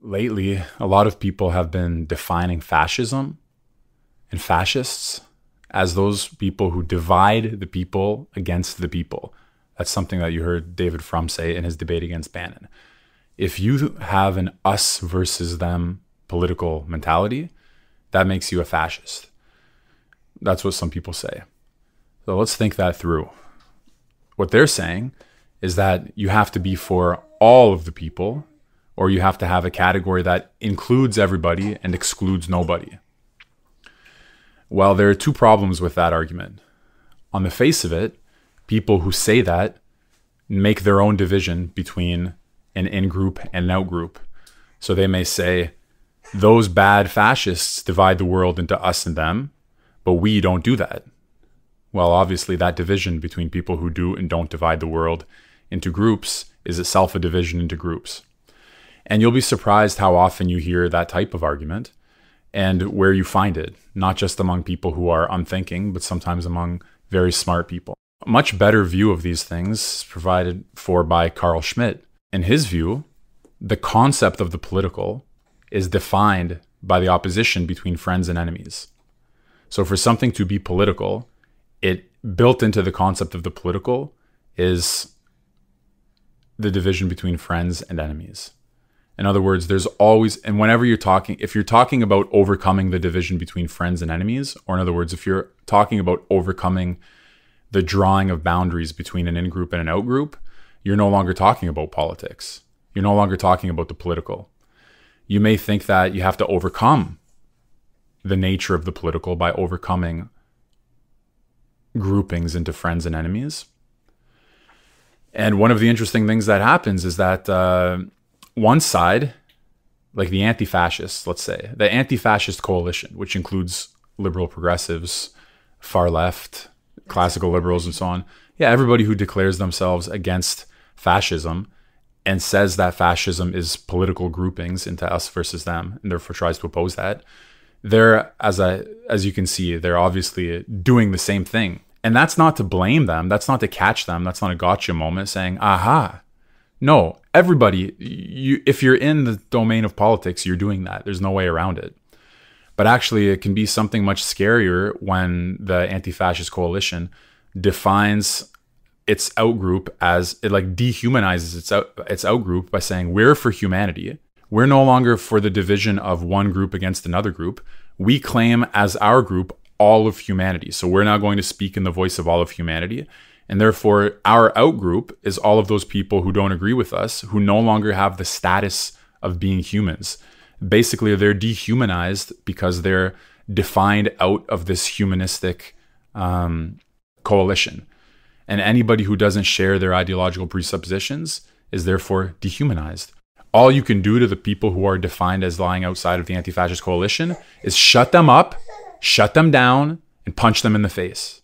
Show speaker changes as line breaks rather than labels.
lately, a lot of people have been defining fascism and fascists as those people who divide the people against the people. That's something that you heard David Frum say in his debate against Bannon. If you have an us versus them political mentality, that makes you a fascist. That's what some people say. So let's think that through. What they're saying is that you have to be for all of the people, or you have to have a category that includes everybody and excludes nobody. Well, there are two problems with that argument. On the face of it, people who say that make their own division between an in group and an out group. So they may say, those bad fascists divide the world into us and them, but we don't do that. Well, obviously, that division between people who do and don't divide the world into groups is itself a division into groups. And you'll be surprised how often you hear that type of argument and where you find it, not just among people who are unthinking, but sometimes among very smart people. A much better view of these things provided for by Carl Schmitt. In his view, the concept of the political is defined by the opposition between friends and enemies. So, for something to be political, it built into the concept of the political is the division between friends and enemies. In other words, there's always, and whenever you're talking, if you're talking about overcoming the division between friends and enemies, or in other words, if you're talking about overcoming the drawing of boundaries between an in group and an out group, you're no longer talking about politics. You're no longer talking about the political. You may think that you have to overcome the nature of the political by overcoming groupings into friends and enemies. And one of the interesting things that happens is that uh, one side, like the anti fascists, let's say, the anti fascist coalition, which includes liberal progressives, far left, classical liberals, and so on. Yeah, everybody who declares themselves against fascism and says that fascism is political groupings into us versus them, and therefore tries to oppose that. They're as I as you can see, they're obviously doing the same thing. And that's not to blame them. That's not to catch them. That's not a gotcha moment saying, aha. No, everybody, you, if you're in the domain of politics, you're doing that. There's no way around it. But actually, it can be something much scarier when the anti fascist coalition defines its outgroup as it like dehumanizes its out, its outgroup by saying we're for humanity. We're no longer for the division of one group against another group. We claim as our group all of humanity. So we're now going to speak in the voice of all of humanity. And therefore, our outgroup is all of those people who don't agree with us, who no longer have the status of being humans. Basically, they're dehumanized because they're defined out of this humanistic um, coalition. And anybody who doesn't share their ideological presuppositions is therefore dehumanized. All you can do to the people who are defined as lying outside of the anti fascist coalition is shut them up, shut them down, and punch them in the face.